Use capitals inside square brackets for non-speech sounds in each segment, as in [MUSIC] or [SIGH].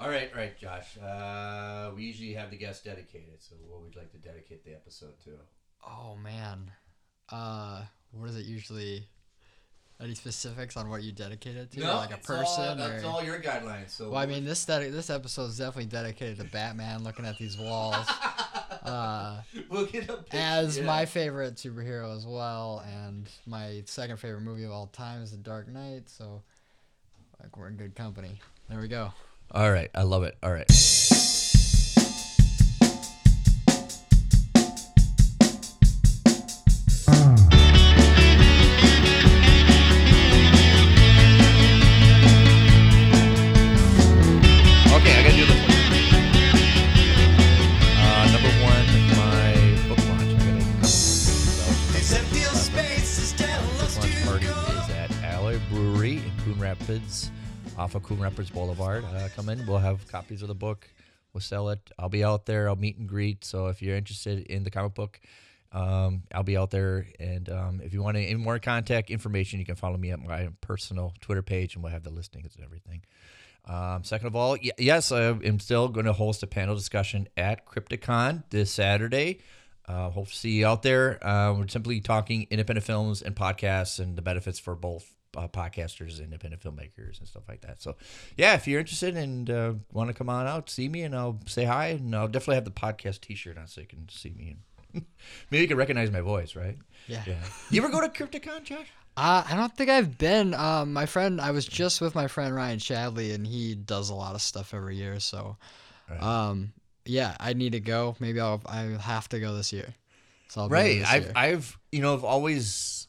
All right, all right, Josh. Uh, we usually have the guest dedicated, so what would you like to dedicate the episode to? Oh man, uh, what is it usually? Any specifics on what you dedicate it to, like a it's all- person? that's or... all your guidelines. So Well, I mean, this dedi- this episode is definitely dedicated to Batman looking at these walls. [LAUGHS] Uh, we'll get a pic- as yeah. my favorite superhero as well, and my second favorite movie of all time is The Dark Knight. So, like, we're in good company. There we go. All right, I love it. All right. Off of Coon Rapids Boulevard. Uh, come in. We'll have copies of the book. We'll sell it. I'll be out there. I'll meet and greet. So if you're interested in the comic book, um, I'll be out there. And um, if you want any more contact information, you can follow me at my personal Twitter page, and we'll have the listings and everything. Um, second of all, y- yes, I am still going to host a panel discussion at Crypticon this Saturday. Uh, hope to see you out there. Uh, we're simply talking independent films and podcasts and the benefits for both uh, podcasters independent filmmakers and stuff like that. So, yeah, if you're interested and uh, want to come on out, see me and I'll say hi. And I'll definitely have the podcast T-shirt on so you can see me and [LAUGHS] maybe you can recognize my voice, right? Yeah. Yeah. You ever go to Crypticon, Josh? [LAUGHS] Uh, I don't think I've been. Um, my friend, I was just with my friend Ryan Shadley, and he does a lot of stuff every year. So, Right. um, yeah, I need to go. Maybe I'll I have to go this year. So I'll be right i've i've you know i've always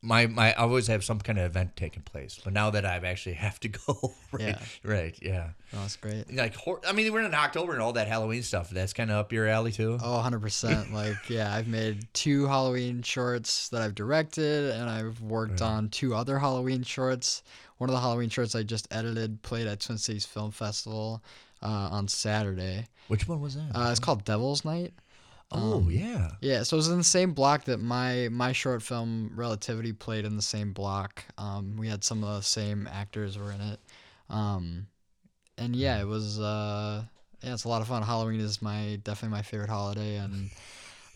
my my i always have some kind of event taking place but now that i've actually [LAUGHS] have to go [LAUGHS] right Yeah. right yeah Oh, that's great. like hor- i mean we're in october and all that halloween stuff that's kind of up your alley too Oh, 100%. [LAUGHS] like, yeah, I've made two Halloween shorts that I've directed, and I've worked on two other Halloween shorts. One of the Halloween shorts I just edited played at Twin Cities Film Festival uh, on Saturday. which one was that Uh, it's called Devil's Night. Oh yeah Yeah, so it was in the same block that my my short film Relativity played in the same block. Um, we had some of the same actors were in it, um, and yeah, it was uh, yeah, it's a lot of fun. Halloween is my definitely my favorite holiday, and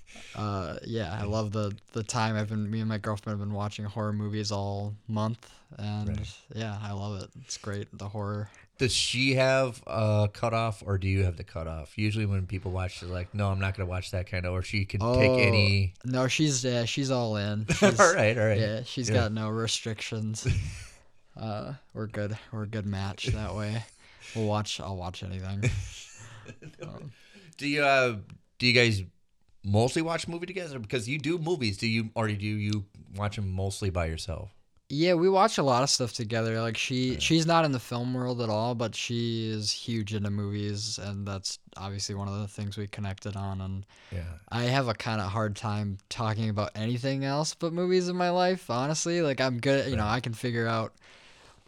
[LAUGHS] uh, yeah, I love the the time I've been me and my girlfriend have been watching horror movies all month, and Right. yeah, I love it. It's great the horror. Does she have a cutoff or do you have the cutoff usually when people watch they're like no i'm not gonna watch that kind of or she can take Oh, any No, she's yeah, she's all in. [LAUGHS] She's, all right all right Yeah, she's Yeah. got no restrictions. [LAUGHS] uh, we're good. We're a good match that way. We'll watch. I'll watch anything. [LAUGHS] Um, do you uh do you guys mostly watch movie together because you do movies do you or do you watch them mostly by yourself yeah, we watch a lot of stuff together. Like she, she's not in the film world at all, but she is huge into movies, and that's obviously one of the things we connected on. And yeah I have a kind of hard time talking about anything else but movies in my life. Honestly, like I'm good. You know, I can figure out,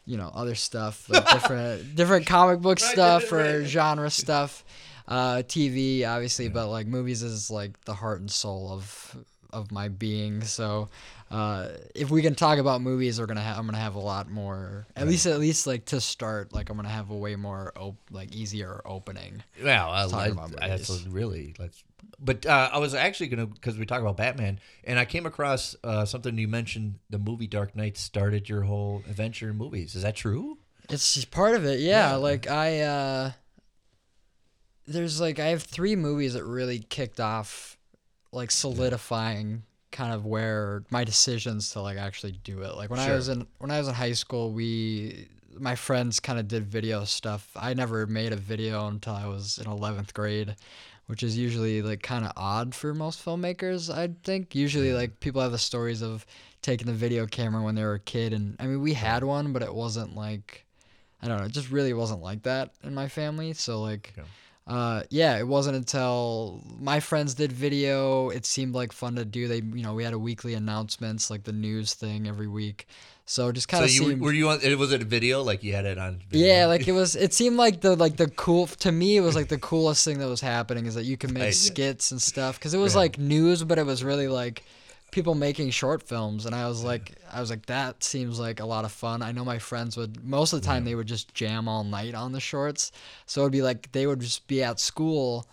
you know, other stuff, like different [LAUGHS] different comic book Right, stuff right, or genre stuff, uh, TV obviously, but like movies is like the heart and soul of of my being. So, uh, if we can talk about movies, we're gonna have I'm gonna have a lot more. At least at least like to start, like I'm gonna have a way more op- like easier opening. Well, I, talk I, that's really let's. But uh, I was actually gonna because we talk about Batman, and I came across uh, something you mentioned. The movie Dark Knight started your whole adventure in movies. Is that true? It's just part of it, yeah. Yeah. Like I, uh there's like I have three movies that really kicked off, like solidifying kind of where my decisions to like actually do it. Like when I was in when I was in high school, we my friends kind of did video stuff. I never made a video until I was in eleventh grade. Which is usually like kind of odd for most filmmakers, I think. Usually, mm. like people have the stories of taking the video camera when they were a kid, and I mean, we had one, but it wasn't like I don't know, it just really wasn't like that in my family. So like Yeah. Uh yeah, it wasn't until my friends did video, it seemed like fun to do. They you know, we had a weekly announcements like the news thing every week. So just kind So of you seemed were you on? It was it a video like you had it on? Video? yeah, like [LAUGHS] it was. It seemed like the like the cool to me. It was like the coolest thing that was happening is that you could make Right. skits and stuff because it was Right. like news, but it was really like people making short films, and I was like, I was like, that seems like a lot of fun. I know my friends would most of the time they would just jam all night on the shorts, so it'd be like they would just be at school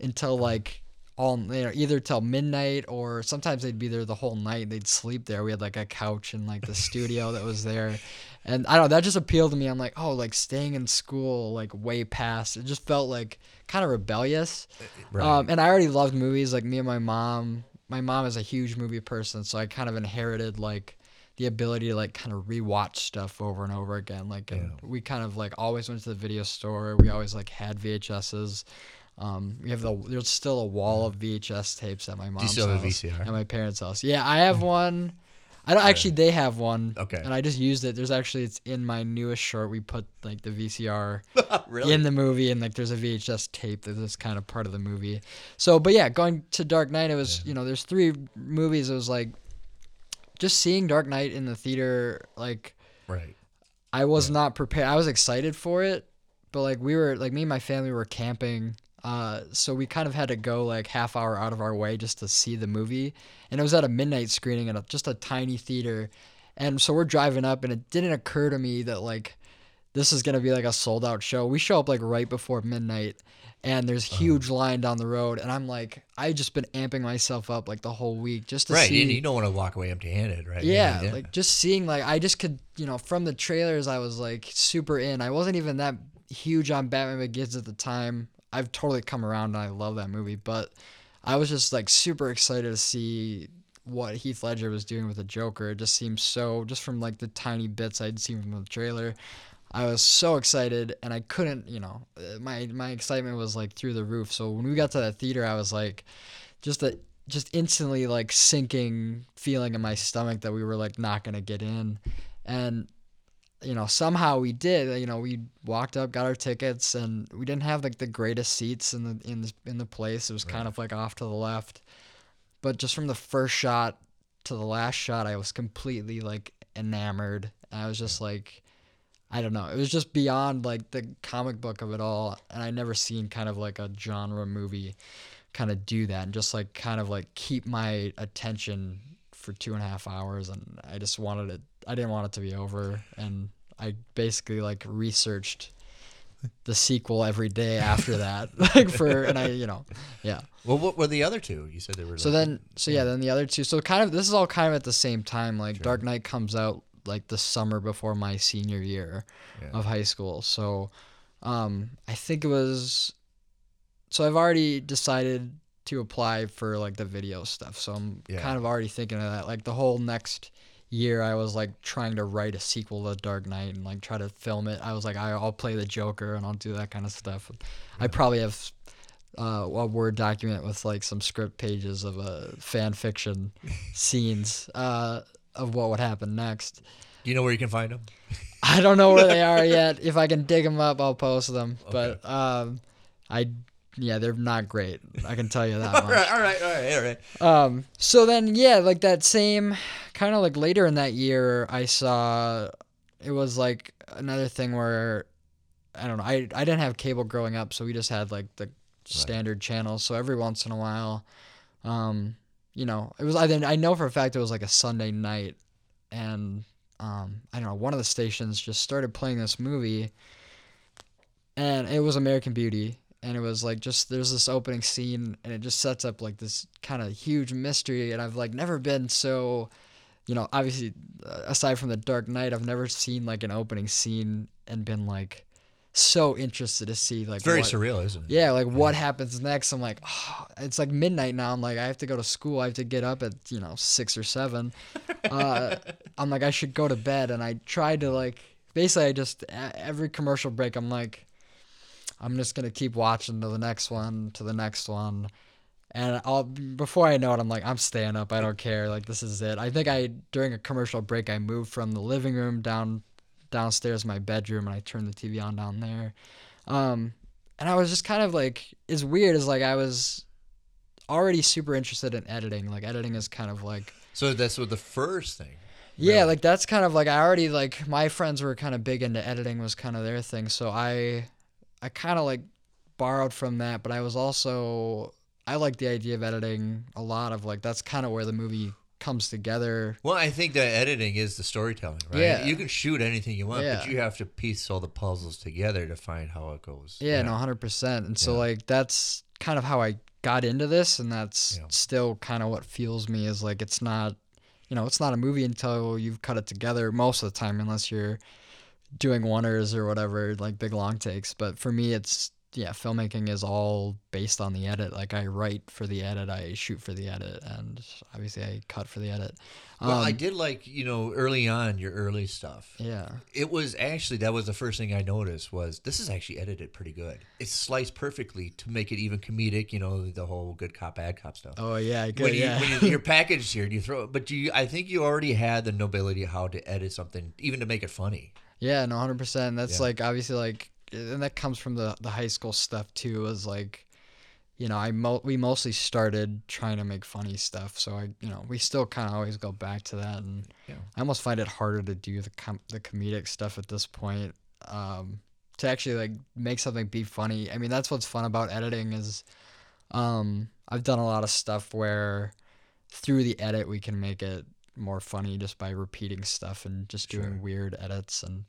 until like all you know, either till midnight or sometimes they'd be there the whole night. They'd sleep there. We had like a couch in like the studio that was there. [LAUGHS] And I don't know, that just appealed to me. I'm like, oh, like staying in school, like way past. It just felt like kind of rebellious. Right. Um, and I already loved movies. Like me and my mom, my mom is a huge movie person, so I kind of inherited like the ability to like kind of rewatch stuff over and over again. Like and we kind of like always went to the video store. We always like had VHSs. Um, we have the there's still a wall of VHS tapes at my mom's still have a house, VCR? at my parents' house. Yeah, I have one. I don't actually. They have one. Okay. And I just used it. There's actually it's in my newest short. We put like the VCR [LAUGHS] really? in the movie, and like there's a VHS tape that is kind of part of the movie. So, but yeah, going to Dark Knight, it was you know there's three movies. It was like just seeing Dark Knight in the theater, like right. I was not prepared. I was excited for it, but like we were like me and my family were camping. Uh, so we kind of had to go like half hour out of our way just to see the movie, and it was at a midnight screening at a, just a tiny theater, and so we're driving up, and it didn't occur to me that like this is gonna be like a sold out show. We show up like right before midnight, and there's Uh-huh. huge line down the road, and I'm like, I just been amping myself up like the whole week just to Right. see. You, you don't want to walk away empty handed, right? Yeah, like just seeing like I just could you know from the trailers I was like super in. I wasn't even that huge on Batman Begins at the time. I've totally come around and I love that movie, but I was just like super excited to see what Heath Ledger was doing with the Joker. It just seemed so just from like the tiny bits I'd seen from the trailer. I was so excited and I couldn't, you know, uh, my my excitement was like through the roof. So when we got to that theater, I was like just a just instantly like sinking feeling in my stomach that we were like not gonna get in, and you know somehow we did. You know we walked up, got our tickets, and we didn't have like the greatest seats in the in the, in the place. It was kind of like off to the left, but just from the first shot to the last shot, I was completely like enamored. I was just like. I don't know. It was just beyond like the comic book of it all, and I never seen kind of like a genre movie kind of do that and just like kind of like keep my attention for two and a half hours and i just wanted it i didn't want it to be over and i basically like researched the sequel every day after [LAUGHS] that like for and i you know yeah Well, what were the other two? You said they were. so like- then so yeah then the other two so kind of this is all kind of at the same time like dark knight comes out like the summer before my senior year Yeah. of high school so um i think it was so i've already decided to apply for like the video stuff so i'm Yeah. kind of already thinking of that like the whole next year i was like trying to write a sequel to dark knight and like try to film it i was like i'll play the joker and i'll do that kind of stuff i probably have uh, a word document with like some script pages of uh, fan fiction [LAUGHS] scenes uh, of what would happen next Do you know where you can find them? I don't know where they [LAUGHS] are yet. If I can dig them up, I'll post them. But um, I, yeah, they're not great. I can tell you [LAUGHS] that All much. right, all right, all right, all right. Um, so then, yeah, like that same kind of like later in that year, I saw it was like another thing where I don't know. I I didn't have cable growing up, so we just had like the standard channels. So every once in a while, um, you know, it was I then I know for a fact it was like a Sunday night, and um, I don't know, one of the stations just started playing this movie, and it was American Beauty, and it was like just there's this opening scene, and it just sets up like this kind of huge mystery, and I've like never been so, you know, obviously uh, aside from the Dark Knight, I've never seen like an opening scene and been like so interested to see like It's very what- surreal, isn't it? yeah, like what happens next? I'm like, oh, it's like midnight now. I'm like, I have to go to school. I have to get up at you know six or seven. Uh, [LAUGHS] I'm like, I should go to bed. And I tried to like, basically, I just every commercial break, I'm like, I'm just gonna keep watching to the next one, to the next one, and I'll before I know it, I'm like, I'm staying up. I don't care. Like this is it. I think I during a commercial break, I moved from the living room down downstairs my bedroom, and I turned the TV on down there. Um, and I was just kind of like, it's weird. Is like I was already super interested in editing. Like editing is kind of like So that's what the first thing. yeah, like that's kind of like I already like my friends were kind of big into editing was kind of their thing. So I I kind of like borrowed from that, but I was also I like the idea of editing a lot of like that's kind of where the movie comes together. Well, I think that editing is the storytelling, right? Yeah. You can shoot anything you want, but you have to piece all the puzzles together to find how it goes. Yeah, no, hundred percent. And so Yeah. like that's kind of how I got into this, and that's Yeah. still kind of what fuels me is like it's not, you know, it's not a movie until you've cut it together most of the time, unless you're doing oneers or whatever, like big long takes. But for me, it's yeah, filmmaking is all based on the edit. Like I write for the edit, I shoot for the edit, and obviously I cut for the edit. Well, I Um, did like you know early on your early stuff. Yeah. It was actually that was the first thing I noticed was this is actually edited pretty good. It's sliced perfectly to make it even comedic. You know the whole good cop bad cop stuff. Oh yeah, good. when you, yeah. when you, you're [LAUGHS] packaged here, you throw. But you, I think you already had the nobility how to edit something, even to make it funny. Yeah, no, hundred percent. That's Yeah. like obviously like, and that comes from the the high school stuff too. Was like, you know, I mo- we mostly started trying to make funny stuff, so I, you know, we still kind of always go back to that, and Yeah. I almost find it harder to do the com- the comedic stuff at this point. Um, to actually like make something be funny. I mean, that's what's fun about editing is, um, I've done a lot of stuff where through the edit we can make it more funny just by repeating stuff and just doing Sure. weird edits and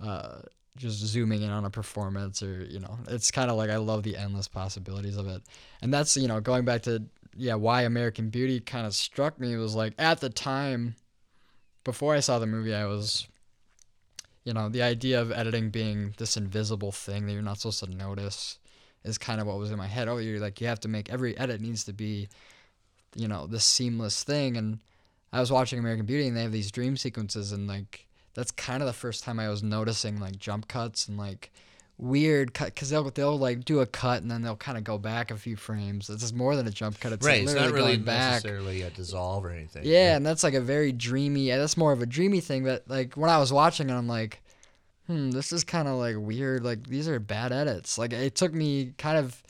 uh, just zooming in on a performance or you know it's kind of like i love the endless possibilities of it. And that's you know going back to yeah why american beauty kind of struck me was like at the time before i saw the movie i was you know the idea of editing being this invisible thing that you're not supposed to notice is kind of what was in my head. Oh you're like you have to make every edit needs to be you know this seamless thing. And i was watching american beauty and they have these dream sequences and like that's kind of the first time i was noticing like jump cuts and like weird cut because they'll they'll like do a cut and then they'll kind of go back a few frames it's just more than a jump cut it's right. like It's not really going back necessarily a dissolve or anything. yeah, and that's like a very dreamy. That's more of a dreamy thing. But like when I was watching it, I'm like, hmm, this is kind of like weird. Like these are bad edits. Like it took me kind of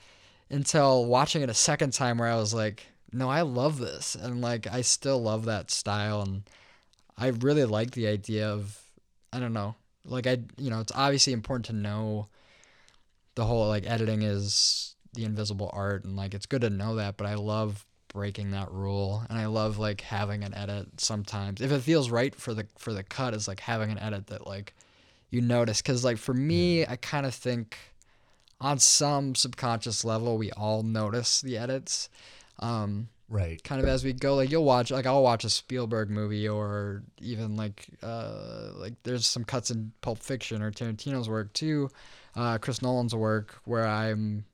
until watching it a second time where I was like, no, I love this, and like I still love that style, and I really like the idea of, I don't know, like I, you know, it's obviously important to know the whole like editing is the invisible art and like it's good to know that but i love breaking that rule and i love like having an edit sometimes. If it feels right for the for the cut is like having an edit that like you notice because like for me i kind of think on some subconscious level we all notice the edits um Right. kind of as we go like you'll watch like i'll watch a spielberg movie or even like uh like there's some cuts in pulp fiction or tarantino's work too uh chris nolan's work where i'm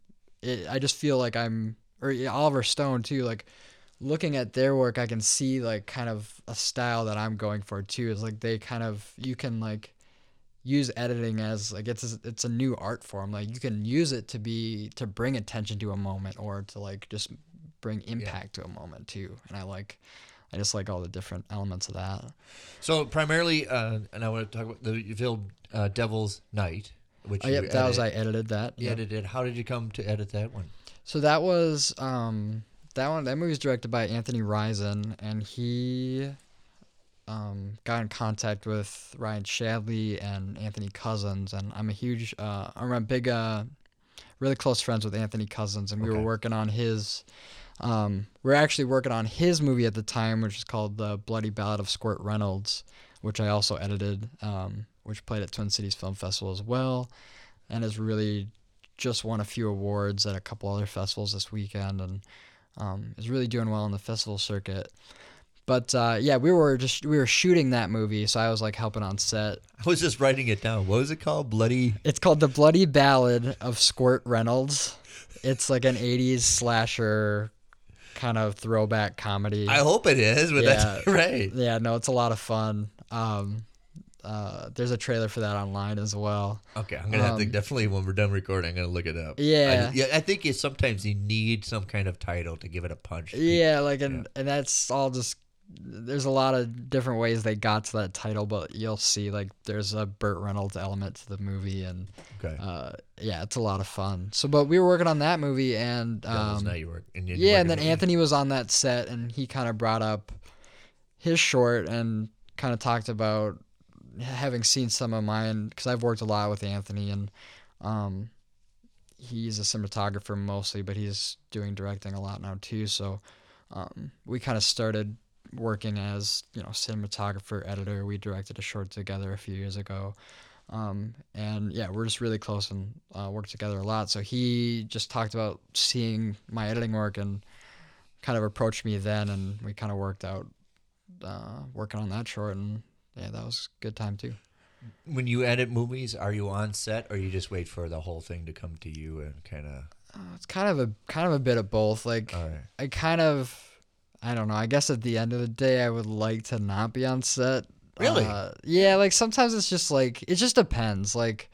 it, i just feel like i'm or yeah, oliver stone too like looking at their work i can see like kind of a style that i'm going for too is like they kind of you can like use editing as like it's it's a new art form like you can use it to be to bring attention to a moment or to like just bring impact to a moment too and i like i just like all the different elements of that So primarily, uh, and I want to talk about the filmed uh, Devil's Night, which oh yep that was i edited that you yep. edited. How did you come to edit that one? so that was um that one that movie was directed by anthony risen and he um, got in contact with Ryan Shadley and Anthony Cousins, and I'm a huge, uh, I'm a big, uh, really close friends with Anthony Cousins, and we Okay. were working on his, um, we are actually working on his movie at the time, which is called The Bloody Ballad of Squirt Reynolds, which I also edited, um, which played at Twin Cities Film Festival as well, and has really just won a few awards at a couple other festivals this weekend, and um, is really doing well on the festival circuit. But uh, yeah, we were just we were shooting that movie, so I was like helping on set. I was just writing it down. What was it called? Bloody. It's called The Bloody Ballad of Squirt Reynolds. It's like an '80s slasher kind of throwback comedy. I hope it is, but that's Yeah. [LAUGHS] right. yeah, no, it's a lot of fun. Um, uh, there's a trailer for that online as well. Okay, I'm gonna have to Um, definitely when we're done recording, I'm gonna look it up. Yeah. I, yeah. I think you sometimes you need some kind of title to give it a punch. Yeah, like and and that's all just there's a lot of different ways they got to that title, but you'll see like there's a Burt Reynolds element to the movie and Okay. uh yeah, it's a lot of fun. So but we were working on that movie and um work. And yeah, and then Anthony was on that set and he kind of brought up his short and kind of talked about having seen some of mine because I've worked a lot with Anthony and um, he's a cinematographer mostly, but he's doing directing a lot now too. So um, we kind of started working as you know cinematographer, editor. We directed a short together a few years ago, um, and yeah, we're just really close and uh, work together a lot. So he just talked about seeing my editing work and kind of approached me then, and we kind of worked out uh, working on that short, and yeah, that was a good time too. When you edit movies, are you on set or you just wait for the whole thing to come to you and kind of? Uh, it's kind of a kind of a bit of both. Like right. I kind of, I don't know. I guess at the end of the day, I would like to not be on set. Really? Uh, yeah. Like sometimes it's just like it just depends. Like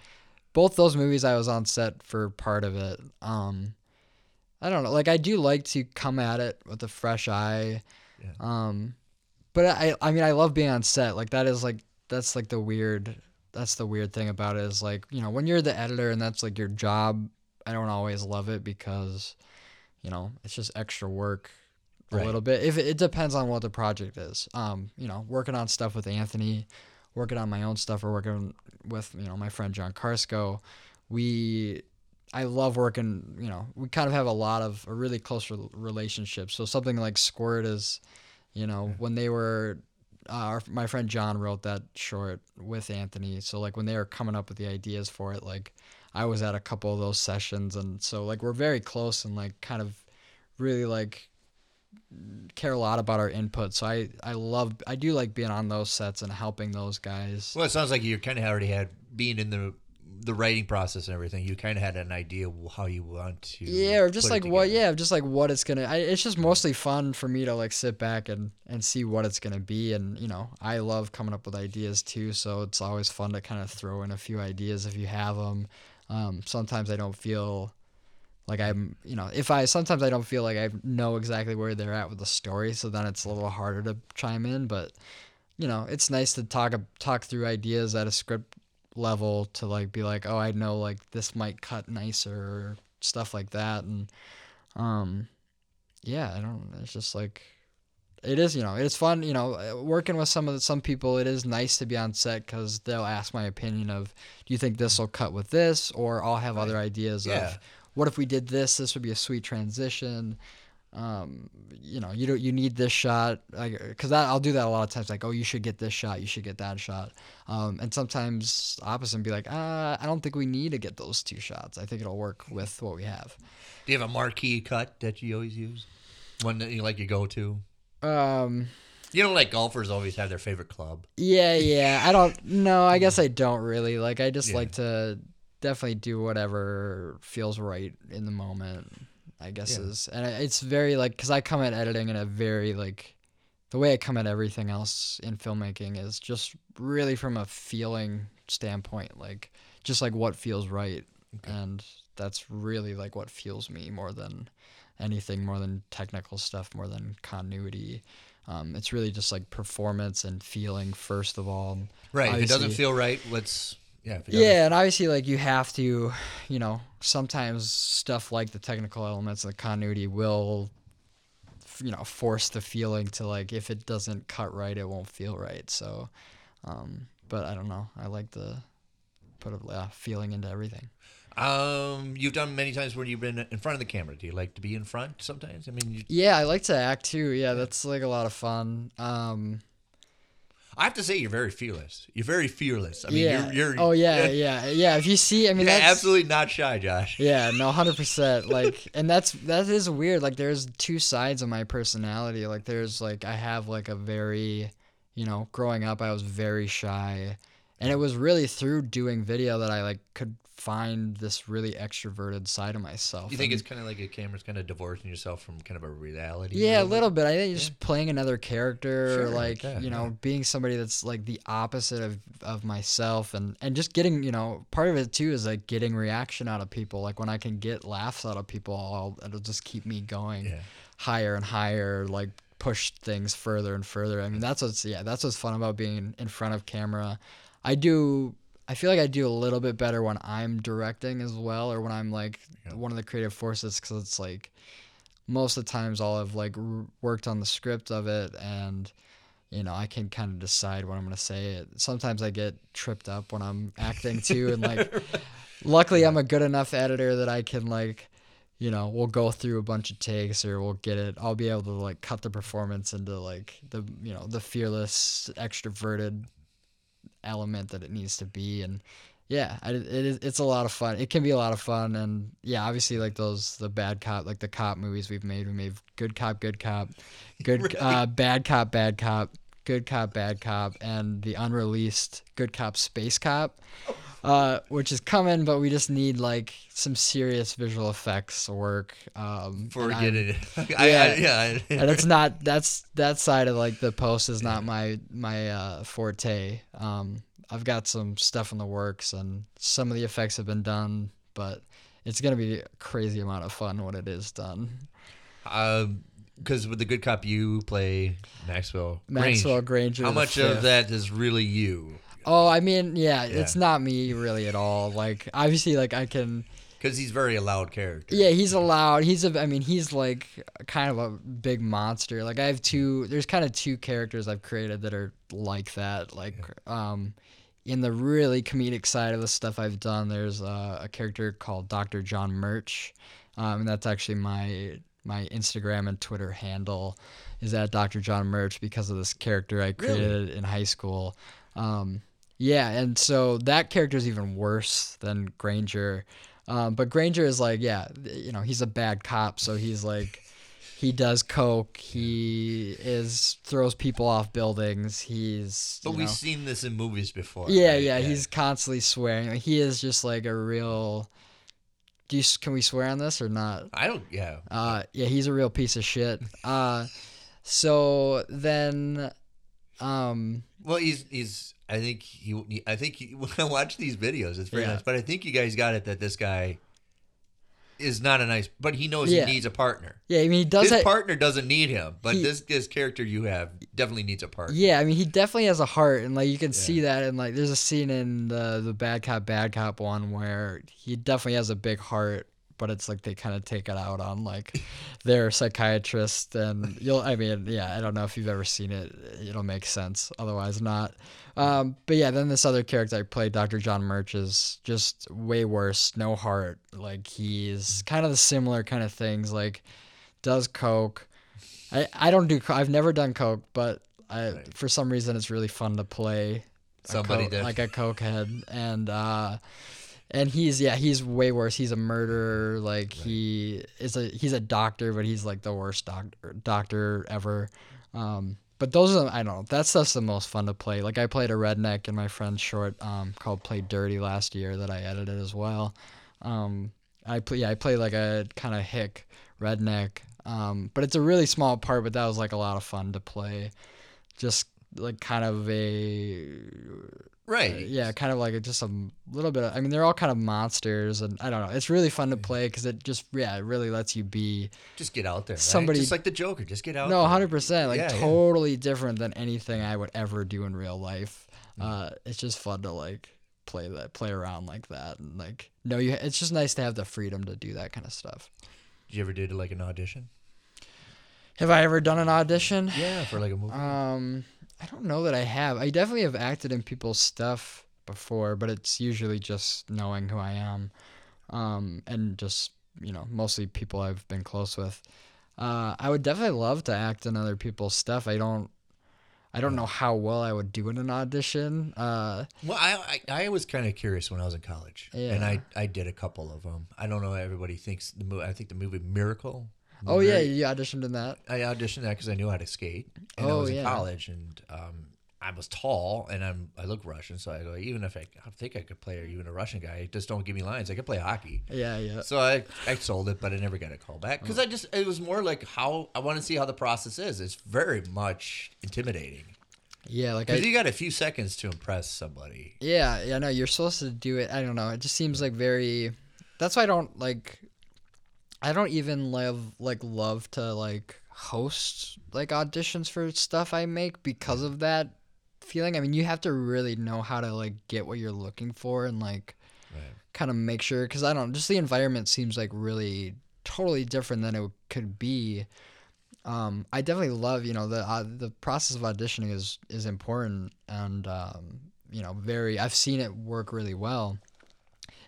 both those movies, I was on set for part of it. Um, I don't know. Like I do like to come at it with a fresh eye. Yeah. Um, but I I mean I love being on set. Like that is like that's like the weird that's the weird thing about it is like you know when you're the editor and that's like your job. I don't always love it because you know it's just extra work a Right. little bit. If it, it depends on what the project is. Um, you know, working on stuff with Anthony, working on my own stuff, or working with you know my friend John Karsko, we. I love working. You know, we kind of have a lot of a really close rel- relationship. So something like Squirt is, you know, when they were. Uh, our, my friend John wrote that short with Anthony. So like when they were coming up with the ideas for it, like I was at a couple of those sessions, and so like we're very close and like kind of really like care a lot about our input. So I I love I do like being on those sets and helping those guys. Well, it sounds like you kind of already had being in the the writing process and everything. You kind of had an idea how you want to. Yeah, or just like what yeah, just like what it's gonna. I, it's just mostly fun for me to like sit back and and see what it's gonna be, and you know I love coming up with ideas too. So it's always fun to kind of throw in a few ideas if you have them. Um, sometimes I don't feel like I'm, you know, if I sometimes I don't feel like I know exactly where they're at with the story, so then it's a little harder to chime in. But you know, it's nice to talk talk through ideas at a script level to like be like, oh, I know like this might cut nicer or stuff like that, and um, yeah, I don't. It's just like. It is, you know, it's fun, you know, uh, working with some of the, some people. It is nice to be on set because they'll ask my opinion of, do you think this will cut with this, or I'll have other ideas Yeah. of, what if we did this? This would be a sweet transition. Um, you know, you don't you need this shot because that I'll do that a lot of times. Like, oh, you should get this shot. You should get that shot. Um, and sometimes opposite and be like, ah, I don't think we need to get those two shots. I think it'll work with what we have. Do you have a marquee cut that you always use? One that you like you go to? Um, You know, like golfers always have their favorite club. yeah, yeah. I don't. No, I guess I don't really. Like, I just Yeah. like to definitely do whatever feels right in the moment. I guess Yeah. is, and it's very like because I come at editing in a very like the way I come at everything else in filmmaking is just really from a feeling standpoint, like just like what feels right, and that's really like what fuels me more than anything, more than technical stuff, more than continuity. Um, it's really just like performance and feeling first of all. Right. If it doesn't feel right, let's. Yeah. If it doesn't- Yeah, and obviously, like you have to, you know, sometimes stuff like the technical elements the continuity will, you know, force the feeling to like if it doesn't cut right, it won't feel right. So, um, but I don't know. I like to put a uh, feeling into everything. Um, you've done many times where you've been in front of the camera. Do you like to be in front sometimes? I mean, you, Yeah, I like to act too. Yeah, that's like a lot of fun. Um, I have to say you're very fearless. You're very fearless. I mean, yeah. you're, you're oh yeah, [LAUGHS] yeah, yeah. If you see, I mean, you're that's absolutely not shy, Josh. [LAUGHS] Yeah, no, hundred percent. Like, and that's that is weird. Like, there's two sides of my personality. Like, there's like I have like a very, you know, growing up I was very shy, and it was really through doing video that I like could find this really extroverted side of myself. You think And- it's kind of like a camera's kind of divorcing yourself from kind of a reality? yeah, a little bit. I think just playing another character, Sure, like yeah, you know, yeah. being somebody that's like the opposite of, of myself, and and just getting, you know, part of it too is like getting reaction out of people. Like when I can get laughs out of people, I'll, it'll just keep me going Yeah. higher and higher. Like push things further and further. I mean, that's what's yeah, that's what's fun about being in front of camera. I do. I feel like I do a little bit better when I'm directing as well, or when I'm like Yeah. one of the creative forces, because it's like most of the times I'll have like r- worked on the script of it and you know I can kind of decide what I'm gonna say. It sometimes I get tripped up when I'm acting too, and like [LAUGHS] luckily I'm a good enough editor that I can like you know, we'll go through a bunch of takes or we'll get it. I'll be able to like cut the performance into like the you know the fearless, extroverted element that it needs to be, and yeah, I, it is. It's a lot of fun. It can be a lot of fun, and yeah, obviously like those the bad cop like the cop movies we've made. We made good cop, good cop, good [LAUGHS] Really? uh, bad cop, bad cop, good cop, bad cop, and the unreleased good cop, space cop. Uh, which is coming, but we just need like some serious visual effects work. Um, Forget it. [LAUGHS] I, Yeah. I, yeah. and it's [LAUGHS] not that's that side of like the post is not my my uh, forte. Um, I've got some stuff in the works, and some of the effects have been done, but it's gonna be a crazy amount of fun when it is done. Um, because with the good cop, you play Maxwell. Maxwell Grange. Granger. How much of that is really you? Oh, I mean, yeah, it's not me really at all. Like, obviously, like I can. Because he's very a loud character. Yeah, he's a loud. He's a. I mean, he's like kind of a big monster. Like I have two. There's kind of two characters I've created that are like that. Like, um, in the really comedic side of the stuff I've done, there's uh, a character called Dr. John Murch, um, and that's actually my my Instagram and Twitter handle is at Dr. John Murch because of this character I Really? created in high school. Um, yeah, and so that character is even worse than Granger. Um, but Granger is like, yeah, you know, he's a bad cop, so he's like, he does coke, he is throws people off buildings, he's, But you we've seen this in movies before. yeah, right? yeah, he's constantly swearing. He is just like a real. Do you can we swear on this or not? I don't. Yeah. Uh, yeah, he's a real piece of shit. Uh, so then, um, Well, he's he's. I think he. I think he, [LAUGHS] when I watch these videos, it's very Yeah. nice. But I think you guys got it that this guy is not a nice. But he knows Yeah. he needs a partner. yeah, I mean he does His it. partner doesn't need him, but He- this this character you have definitely needs a partner. Yeah, I mean he definitely has a heart, and like you can see that, and like there's a scene in the the bad cop bad cop one where he definitely has a big heart, but it's like they kind of take it out on like their psychiatrist, and you'll, I mean, yeah, I don't know if you've ever seen it, it'll make sense, otherwise not. Um, but yeah, then this other character I played, Dr. John Murch, is just way worse, no heart. Like he's kind of the similar kind of things, like does coke. I, I don't do I've never done coke, but I Right. for some reason it's really fun to play a Somebody coke- did. like a cokehead and uh and he's yeah he's way worse. He's a murderer. Like he is a he's a doctor but he's like the worst doctor doctor ever. Um but those are I don't know. That stuff's the most fun to play. Like I played a redneck in my friend's short um called Play Dirty last year that I edited as well. Um I play yeah I play like a kind of hick redneck. Um but it's a really small part but that was like a lot of fun to play. Just like kind of a Right. uh, yeah, kind of like just a little bit. Of, I mean, they're all kind of monsters, and I don't know. It's really fun to play because it just yeah, it really lets you be Just get out there. right? Somebody- Just like the Joker. Just get out no, hundred percent, like Yeah, yeah. totally different than anything I would ever do in real life. Mm. Uh, it's just fun to like play that, play around like that, and like no, you. It's just nice to have the freedom to do that kind of stuff. Did you ever do like an audition? Have I ever done an audition? Yeah, for like a movie. Um, I don't know that I have. I definitely have acted in people's stuff before, but it's usually just knowing who I am, um, and just you know mostly people I've been close with. Uh, I would definitely love to act in other people's stuff. I don't. I don't know how well I would do in an audition. Uh, Well, I I, I was kind of curious when I was in college, and I I did a couple of them. I don't know. Everybody thinks the movie. I think the movie Miracle. Oh yeah, you auditioned in that. I auditioned that because I knew how to skate, and I Oh, was in yeah. college, and um, I was tall, and I'm I look Russian, so I go even if I, I think I could play or even a Russian guy, just don't give me lines. I could play hockey. Yeah, yeah. So I, I sold it, but I never got a call back because I just it was more like how I want to see how the process is. It's very much intimidating Yeah, like I, because you got a few seconds to impress somebody. Yeah, yeah, no, you're supposed to do it. I don't know. It just seems like very. That's why I don't like. I don't even love like love to like host like auditions for stuff I make because of that feeling. I mean, you have to really know how to like get what you're looking for and like Right. kind of make sure because I don't just the environment seems like really totally different than it could be. Um, I definitely love you know the uh, the process of auditioning is is important and um, you know very I've seen it work really well.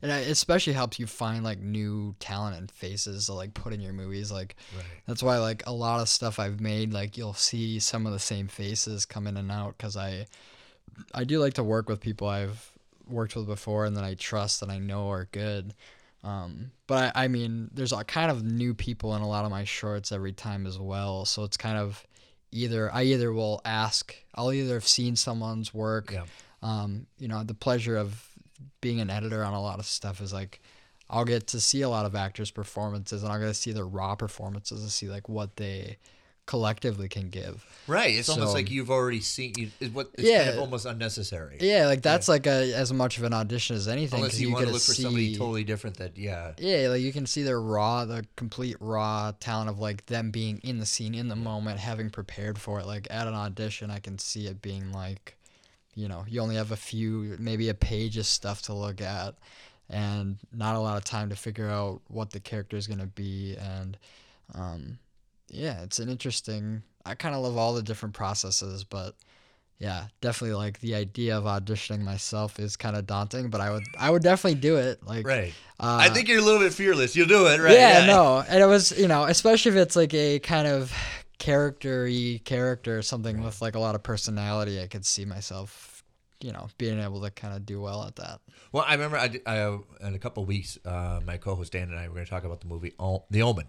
And it especially helps you find like new talent and faces to like put in your movies. Like Right. that's why like a lot of stuff I've made, like you'll see some of the same faces come in and out because I I do like to work with people I've worked with before and that I trust and I know are good. Um, but I, I mean, there's a kind of new people in a lot of my shorts every time as well. So it's kind of either I either will ask, I'll either have seen someone's work. Yeah. Um, you know, the pleasure of being an editor on a lot of stuff is like I'll get to see a lot of actors' performances and I'll get to see their raw performances to see like what they collectively can give. Right. It's almost like you've already seen. You, it's what it's kind of Yeah. almost unnecessary. Yeah, like that's like a, as much of an audition as anything. Unless 'cause you, want to look for see, somebody totally different. That yeah. Yeah, like you can see their raw, the complete raw talent of like them being in the scene in the moment, having prepared for it. Like at an audition, I can see it being like, you know, you only have a few, maybe a page of stuff to look at, and not a lot of time to figure out what the character is gonna be. And, um, yeah, it's an interesting. I kind of love all the different processes, but yeah, definitely like the idea of auditioning myself is kind of daunting. But I would, I would definitely do it. Like, Right. uh, I think you're a little bit fearless. You'll do it, right? yeah, no, and it was you know, especially if it's like a kind of charactery character, something with like a lot of personality. I could see myself, you know, being able to kind of do well at that. Well, I remember I, did- I uh, in a couple of weeks, uh, my co-host Dan and I were going to talk about the movie O- The Omen,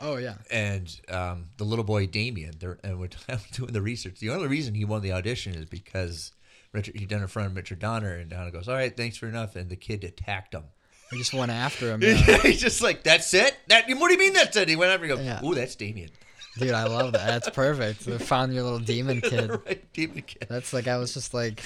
Oh yeah, and um, the little boy Damien. And we're [LAUGHS] doing the research. The only reason he won the audition is because Richard he'd done in front of Richard Donner, and Donner goes, "All right, thanks for enough," and the kid attacked him. He just went after him. [LAUGHS] He's just like, "That's it? That what do you mean that's it?" He went after. He goes, Yeah. "Ooh, that's Damien." Dude, I love that. That's perfect. They found your little demon [LAUGHS] kid. right, Damien kid. That's like I was just like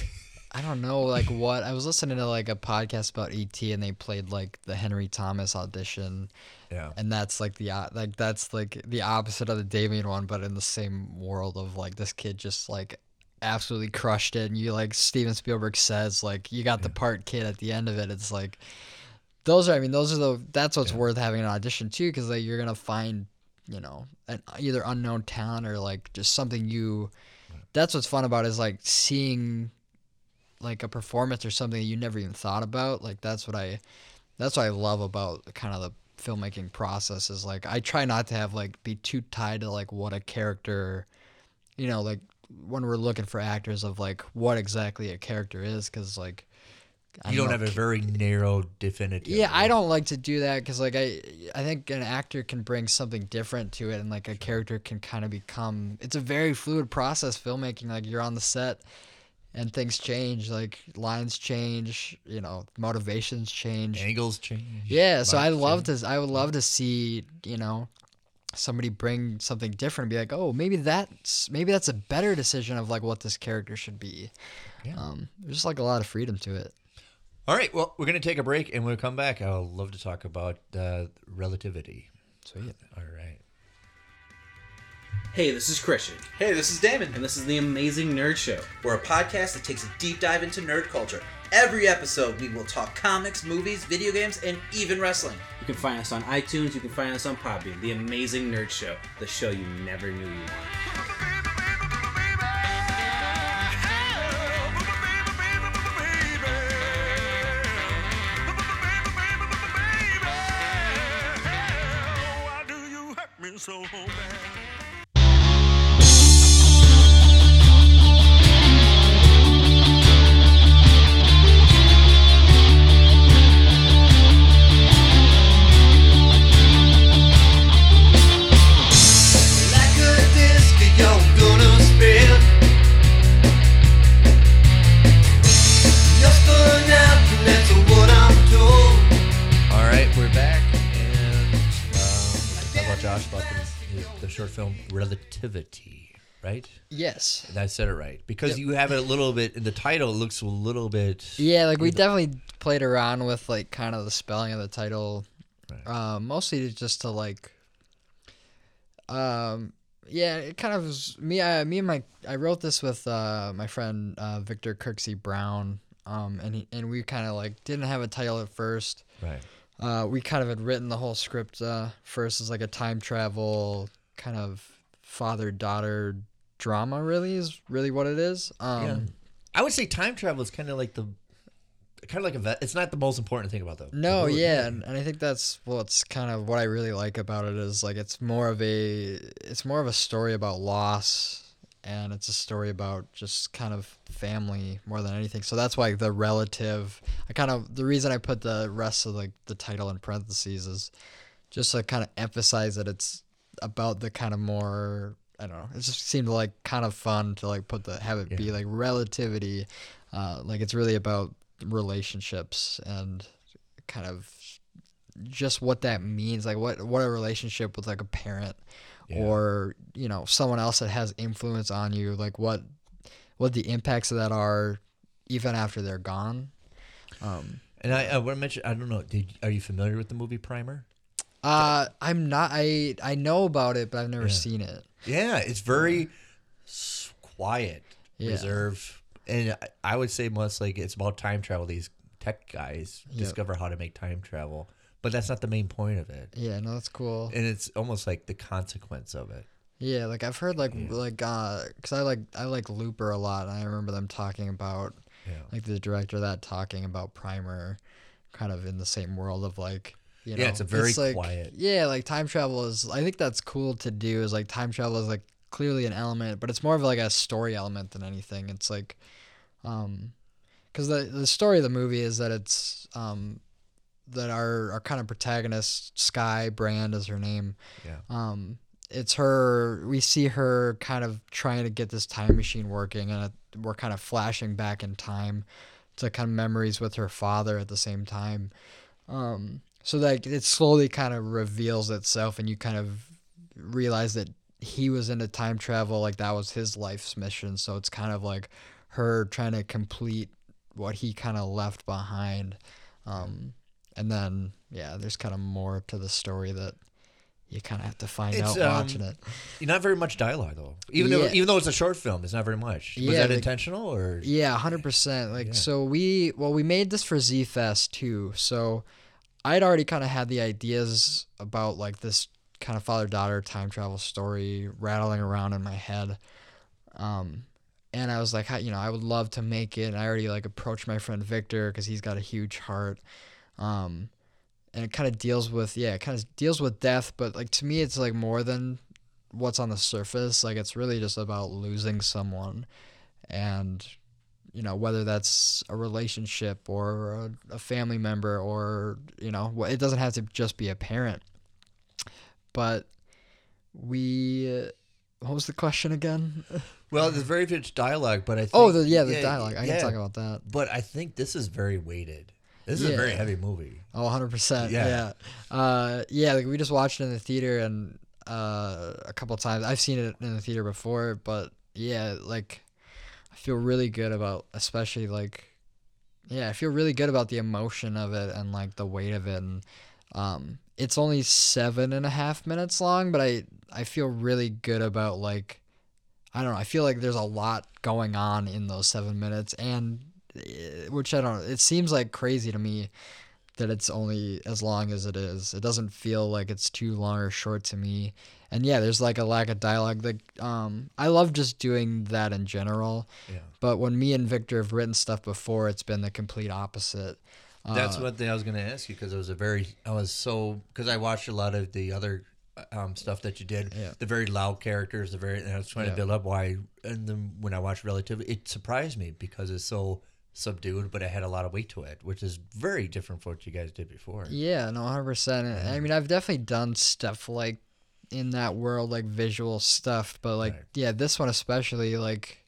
I don't know like what I was listening to like a podcast about ET and they played like the Henry Thomas audition Yeah. and that's like the uh, like that's like the opposite of the Damien one but in the same world of like this kid just like absolutely crushed it and you like Steven Spielberg says like you got the part kid at the end of it it's like those are I mean those are the that's what's worth having an audition too because like you're gonna find you know an either unknown talent or like just something you that's what's fun about is like seeing like a performance or something you never even thought about like that's what i that's what i love about kind of the filmmaking process is like i try not to have like be too tied to like what a character you know like when we're looking for actors of like what exactly a character is because like I You don't have a very narrow, definitive. yeah, I don't like to do that because like I, I think an actor can bring something different to it, and like a character can kind of become. It's a very fluid process filmmaking. Like you're on the set, and things change. Like lines change. You know, motivations change. angles change. Yeah, so I love change. to. I would love to see you know somebody bring something different and be like, oh, maybe that's maybe that's a better decision of like what this character should be. Yeah. Um, there's just like a lot of freedom to it. All right, well, we're going to take a break, and when we come back, I'll love to talk about uh, relativity. Sweet. All right. Hey, this is Christian, Hey, this is Damon. and this is the Amazing Nerd Show. We're a podcast that takes a deep dive into nerd culture. Every episode, we will talk comics, movies, video games, and even wrestling. You can find us on iTunes, you can find us on Podbean. The Amazing Nerd Show, the show you never knew you wanted. So bad? Yes. And I said it right because you have it a little bit in the title. It looks a little bit. Yeah, like we definitely played around with like kind of the spelling of the title, Right. uh, mostly just to like, um, yeah, it kind of was me. I, me and my I wrote this with uh, my friend uh, Victor Kirksey Brown, um, and he, and we kind of like didn't have a title at first. Right. Uh, we kind of had written the whole script uh, first as like a time travel kind of father daughter drama. Really is really what it is. Um, Yeah. I would say time travel is kind of like the kind of like a vet. It's not the most important thing about the. the No, movie. yeah, and, and I think that's what's kind of what I really like about it is like it's more of a it's more of a story about loss and it's a story about just kind of family more than anything. So that's why the relative I kind of the reason I put the rest of like the title in parentheses is just to kind of emphasize that it's about the kind of more I don't know. It just seemed like kind of fun to like put the have it be like relativity. Uh, like it's really about relationships and kind of just what that means. Like what what a relationship with like a parent Yeah. or you know someone else that has influence on you. Like what what the impacts of that are even after they're gone. Um, And I, I want to mention. I don't know. Did are you familiar with the movie Primer? Uh, I'm not. I I know about it, but I've never Yeah. seen it. Yeah, it's very quiet, Yeah. reserved, and I- I would say most like it's about time travel. These tech guys Yep. discover how to make time travel, but that's not the main point of it. Yeah, no, that's cool. And it's almost like the consequence of it. Yeah, like I've heard like Yeah. like uh, cause I like I like Looper a lot. And I remember them talking about Yeah. like the director of that talking about Primer, kind of in the same world of like. You know, Yeah, it's a very like, quiet- Yeah, like time travel is. I think that's cool to do. Is like time travel is like clearly an element, but it's more of like a story element than anything. It's like, um, because the the story of the movie is that it's um, that our our kind of protagonist Sky Brand is her name Yeah. um it's her we see her kind of trying to get this time machine working and we're kind of flashing back in time to kind of memories with her father at the same time um so like it slowly kind of reveals itself and you kind of realize that he was into time travel like that was his life's mission so it's kind of like her trying to complete what he kind of left behind um and then yeah there's kind of more to the story that you kind of have to find It's, out um, watching it Not very much dialogue though. Even though even though it's a short film, it's not very much. Was Yeah, that like- intentional or? Yeah, hundred percent. Like Yeah. so we well we made this for Z Fest too. So I'd already kind of had the ideas about like this kind of father daughter time travel story rattling around in my head. Um and I was like, you know, I would love to make it. And I already like approached my friend Victor because he's got a huge heart. Um, and it kind of deals with yeah, it kind of deals with death, but like to me, it's like more than what's on the surface. Like it's really just about losing someone, and you know whether that's a relationship or a, a family member or you know it doesn't have to just be a parent. But we, what was the question again? [LAUGHS] Well, there's very rich dialogue, but I think, oh, the, yeah, the dialogue. I yeah, can talk about that. But I think this is very weighted. This is a very heavy movie. Oh, 100%. Yeah. Yeah. Uh, yeah, like we just watched it in the theater and uh, a couple times. I've seen it in the theater before, but yeah, like I feel really good about, especially like, yeah, I feel really good about the emotion of it and like the weight of it. And um, it's only seven and a half minutes long, but I, I feel really good about like, I don't know. I feel like there's a lot going on in those seven minutes, and eh, which I don't. It seems like crazy to me that it's only as long as it is. It doesn't feel like it's too long or short to me. And yeah, there's like a lack of dialogue. Like, um, I love just doing that in general. Yeah. But when me and Victor have written stuff before, it's been the complete opposite. That's Uh, one thing I was going to ask you because it was a very I was so because I watched a lot of the other um, stuff that you did. Yeah. The very loud characters, the very and I was trying Yeah. to build up why. And then when I watched Relativity, it surprised me because it's so subdued, but it had a lot of weight to it, which is very different from what you guys did before. Yeah, no, hundred percent. I mean, I've definitely done stuff like in that world, like visual stuff, but like, Right. yeah, this one especially, like,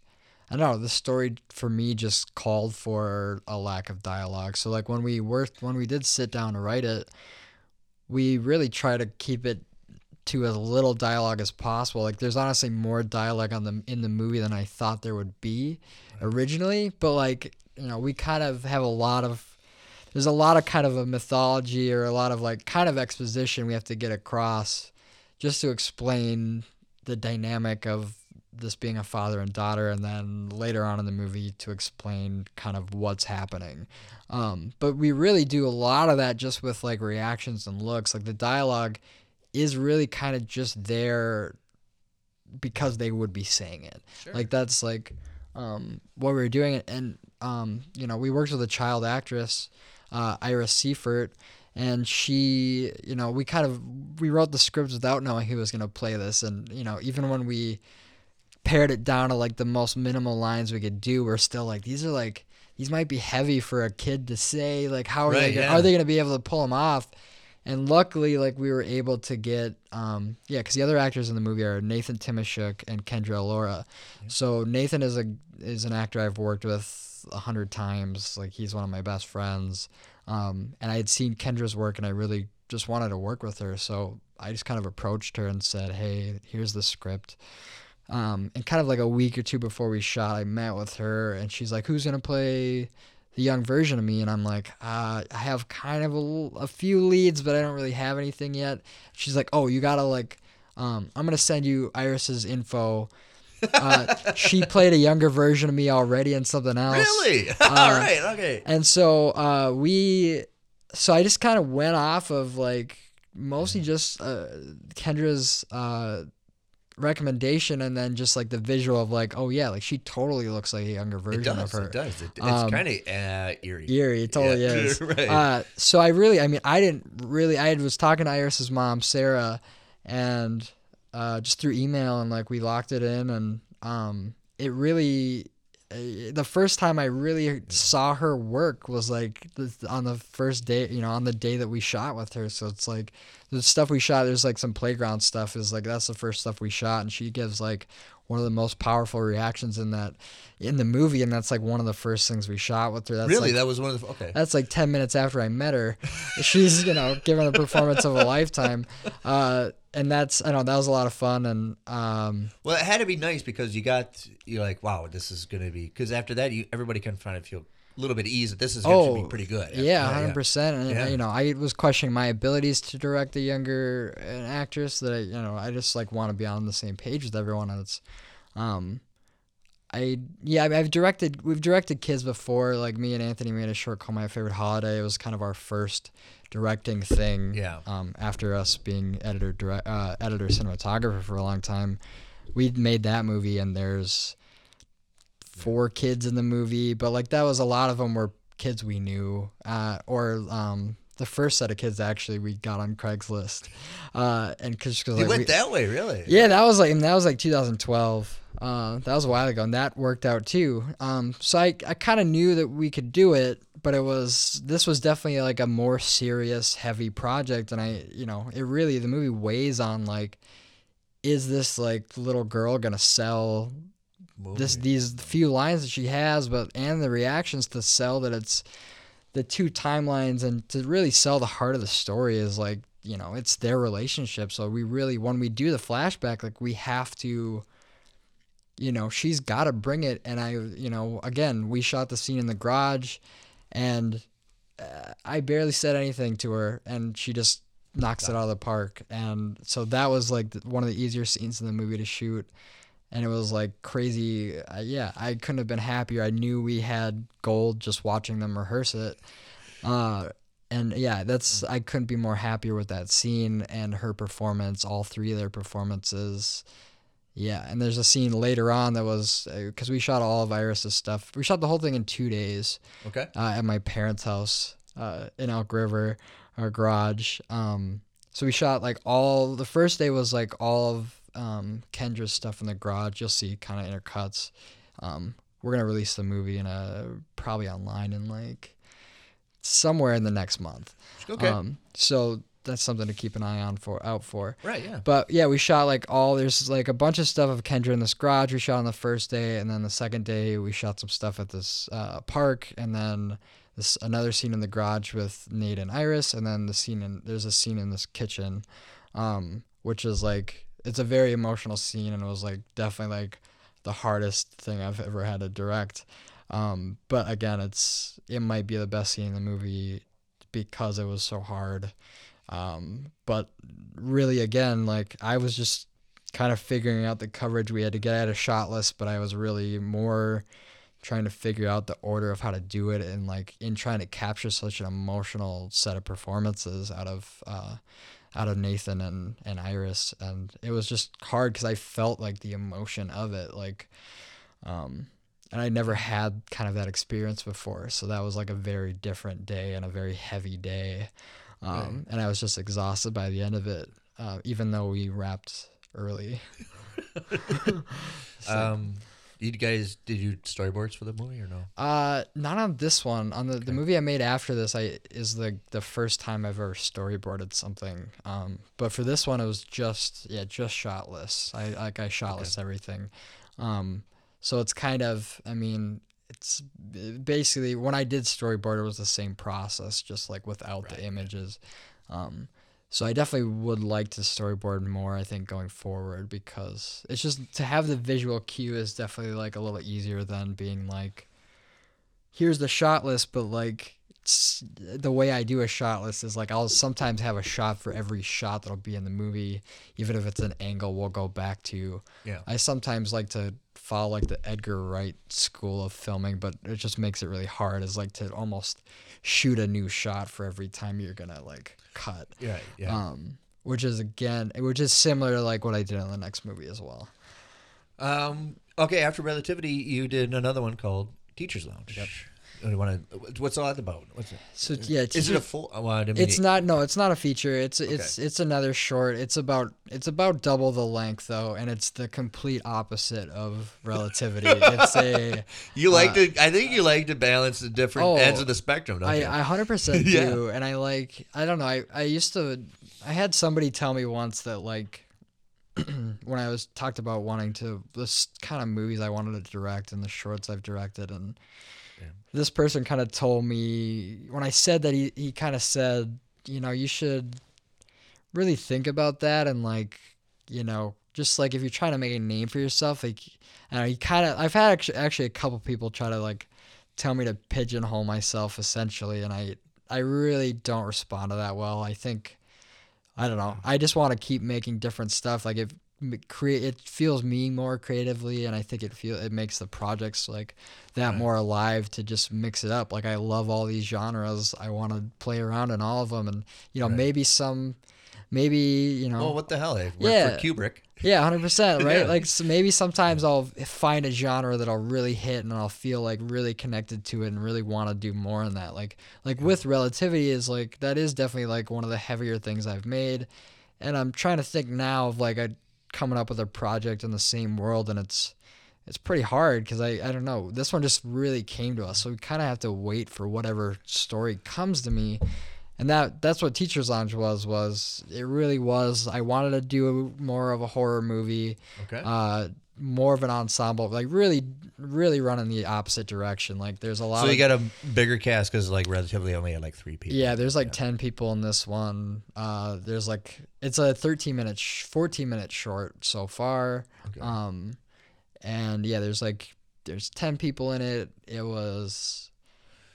I don't know, the story for me just called for a lack of dialogue. So like when we were when we did sit down to write it, we really try to keep it to as little dialogue as possible. Like there's honestly more dialogue on the in the movie than I thought there would be originally, but like, you know, we kind of have a lot of there's a lot of kind of a mythology or a lot of like kind of exposition we have to get across just to explain the dynamic of this being a father and daughter and then later on in the movie to explain kind of what's happening. Um, but we really do a lot of that just with like reactions and looks. Like the dialogue is really kind of just there because they would be saying it. Like that's like um, what we were doing, and um, you know, we worked with a child actress, uh, Iris Seifert, and she, you know, we kind of we wrote the script without knowing who was gonna play this, and you know, even when we pared it down to like the most minimal lines we could do, we're still like these are like these might be heavy for a kid to say. Like, how are they? Right, Gonna, yeah. Are they gonna be able to pull them off? And luckily, like we were able to get, um, yeah, because the other actors in the movie are Nathan Timashuk and Kendra Alora. So Nathan is a is an actor I've worked with a hundred times. Like he's one of my best friends. Um, and I had seen Kendra's work, and I really just wanted to work with her. So I just kind of approached her and said, "Hey, here's the script." Um, and kind of like a week or two before we shot, I met with her, and she's like, "Who's gonna play the young version of me?" And I'm like, uh, "I have kind of a few leads, but I don't really have anything yet." She's like, "Oh, you gotta like, um, I'm gonna send you Iris's info." Uh, she played a younger version of me already in something else. Really? [LAUGHS] Uh, All right. Okay. And so uh, we, so I just kind of went off of like mostly just uh, Kendra's uh, recommendation, and then just like the visual of like, oh yeah, like she totally looks like a younger version of her. It does. It, it's Um, kind of uh, eerie. Eerie, it totally Yeah. [LAUGHS] is. right. Uh, so I really, I mean, I didn't really. I was talking to Iris's mom, Sarah, and uh, just through email, and like we locked it in, and um, it really. uh, The first time I really saw her work was like on the first day, you know, on the day that we shot with her. So it's like the stuff we shot. There's like some playground stuff. Is like that's the first stuff we shot, and she gives like one of the most powerful reactions in that in the movie, and that's like one of the first things we shot with her. That's really? like, that was one of the. Okay. that's like 10 minutes after I met her. She's, you know, giving a performance of a lifetime. Uh, and that's, I know, that was a lot of fun. And, um, Well, it had to be nice because you got you're like, wow, this is gonna be because after that, you everybody can kind of feel a little bit easy that this is going to be pretty good. Yeah, hundred percent. And Yeah. you know, I was questioning my abilities to direct a younger an actress that I, you know, I just like want to be on the same page with everyone. And it's, um, I yeah, I've directed. We've directed kids before. Like me and Anthony made a short called My Favorite Holiday. It was kind of our first directing thing. Yeah. Um, after us being editor, direct, uh, editor, cinematographer for a long time, we made that movie, and there's four kids in the movie, but like that was a lot of them were kids we knew, uh, or um, the first set of kids actually we got on Craigslist, uh, and because You like, went we- that way, really? yeah, that was like that was like 2012. Uh, that was a while ago, and that worked out too. Um, so I I kind of knew that we could do it, but it was this was definitely like a more serious, heavy project, and I you know it really the movie weighs on like, is this like little girl gonna sell this these few lines that she has, but and the reactions to sell that it's the two timelines and to really sell the heart of the story is like you know it's their relationship. So we really when we do the flashback, like we have to. You know, she's got to bring it, and I, you know, again, we shot the scene in the garage, and uh, I barely said anything to her, and she just knocks it out of the park. And so that was like one of the easier scenes in the movie to shoot and it was like crazy. Uh, yeah, I couldn't have been happier. I knew we had gold just watching them rehearse it. Uh, and yeah, that's I couldn't be more happier with that scene and her performance. All three of their performances. Yeah, and there's a scene later on that was because we shot all of Iris's stuff. We shot the whole thing in two days Okay. uh, at my parents' house uh, in Elk River, our garage. Um, so we shot like all. The first day was like all of um, Kendra's stuff in the garage. You'll see kind of intercuts. Um, we're gonna release the movie in a probably online in like somewhere in the next month. Okay. Um, so that's something to keep an eye on for out for. right. Yeah. But yeah, we shot like all there's like a bunch of stuff of Kendra in this garage we shot on the first day, and then the second day we shot some stuff at this uh, park, and then this another scene in the garage with Nate and Iris, and then the scene in there's a scene in this kitchen, um, which is like it's a very emotional scene, and it was like definitely like the hardest thing I've ever had to direct. Um, but again, it's it might be the best scene in the movie because it was so hard. Um, but really, again, like I was just kind of figuring out the coverage we had to get. I had a shot list, but I was really more trying to figure out the order of how to do it and like in trying to capture such an emotional set of performances out of uh, out of Nathan and and Iris, and it was just hard because I felt like the emotion of it, like. Um, and I never had kind of that experience before. So that was like a very different day and a very heavy day. Um, And I was just exhausted by the end of it, uh, even though we wrapped early. [LAUGHS] Um, you guys did you storyboards for the movie or no? Uh, not on this one. On the, the movie I made after this, I is the the first time I've ever storyboarded something. Um, but for this one, it was just yeah, just shot list. I like I shot list everything. Um, so it's kind of I mean it's basically when I did storyboard, it was the same process, just like without the images. Um, so I definitely would like to storyboard more. I think going forward because it's just to have the visual cue is definitely like a little easier than being like, here's the shot list, but like the way I do a shot list is like I'll sometimes have a shot for every shot that'll be in the movie, even if it's an angle we'll go back to. Yeah. I sometimes like to follow like the Edgar Wright school of filming, but it just makes it really hard. Is like to almost shoot a new shot for every time you're gonna like cut. Yeah, yeah. Um, which is again, which is similar to like what I did in the next movie as well. Um, okay, after Relativity, you did another one called Teachers Lounge. Yep. Want to? What's all that about? What's it? So yeah, Is it a full? oh, Well, I didn't mean It's not. No, it's not a feature. It's it's it's another short. It's about it's about double the length though, and it's the complete opposite of relativity. it's a [LAUGHS] You like uh, to? I think you like to balance the different Oh, ends of the spectrum. Don't I you? I hundred percent [LAUGHS] Yeah. do, and I like I don't know. I I used to I had somebody tell me once that like [CLEARS THROAT] when I was talked about wanting to this kind of movies I wanted to direct and the shorts I've directed and this person kind of told me when I said that he he kind of said you know you should really think about that and like you know just like if you're trying to make a name for yourself like I know, he kind of I've had actually, actually a couple people try to like tell me to pigeonhole myself essentially and I I really don't respond to that well. I think I don't know. I just want to keep making different stuff like m- create it feels me more creatively and I think it feel it makes the projects like that more alive to just mix it up. Like I love all these genres. I want to play around in all of them and you know maybe some maybe you know well, what the hell? Eh? Worked Yeah. for Kubrick. yeah, hundred percent, [LAUGHS] right? Yeah. Like so maybe sometimes I'll find a genre that I'll really hit and I'll feel like really connected to it and really want to do more in that. Like like with relativity is like that is definitely like one of the heavier things I've made, and I'm trying to think now of like a coming up with a project in the same world and it's it's pretty hard because I, I don't know. This one just really came to us so we kind of have to wait for whatever story comes to me. And that that's what teachers lounge was was it really was i wanted to do more of a horror movie. Okay. uh more of an ensemble like really really run in the opposite direction. Like there's a lot so of you got a bigger cast because like Relativity only had like three people. yeah there's like 10 people in this one. Uh there's like it's a 13 minute sh- 14 minute short so far. Um and yeah there's like there's 10 people in it. It was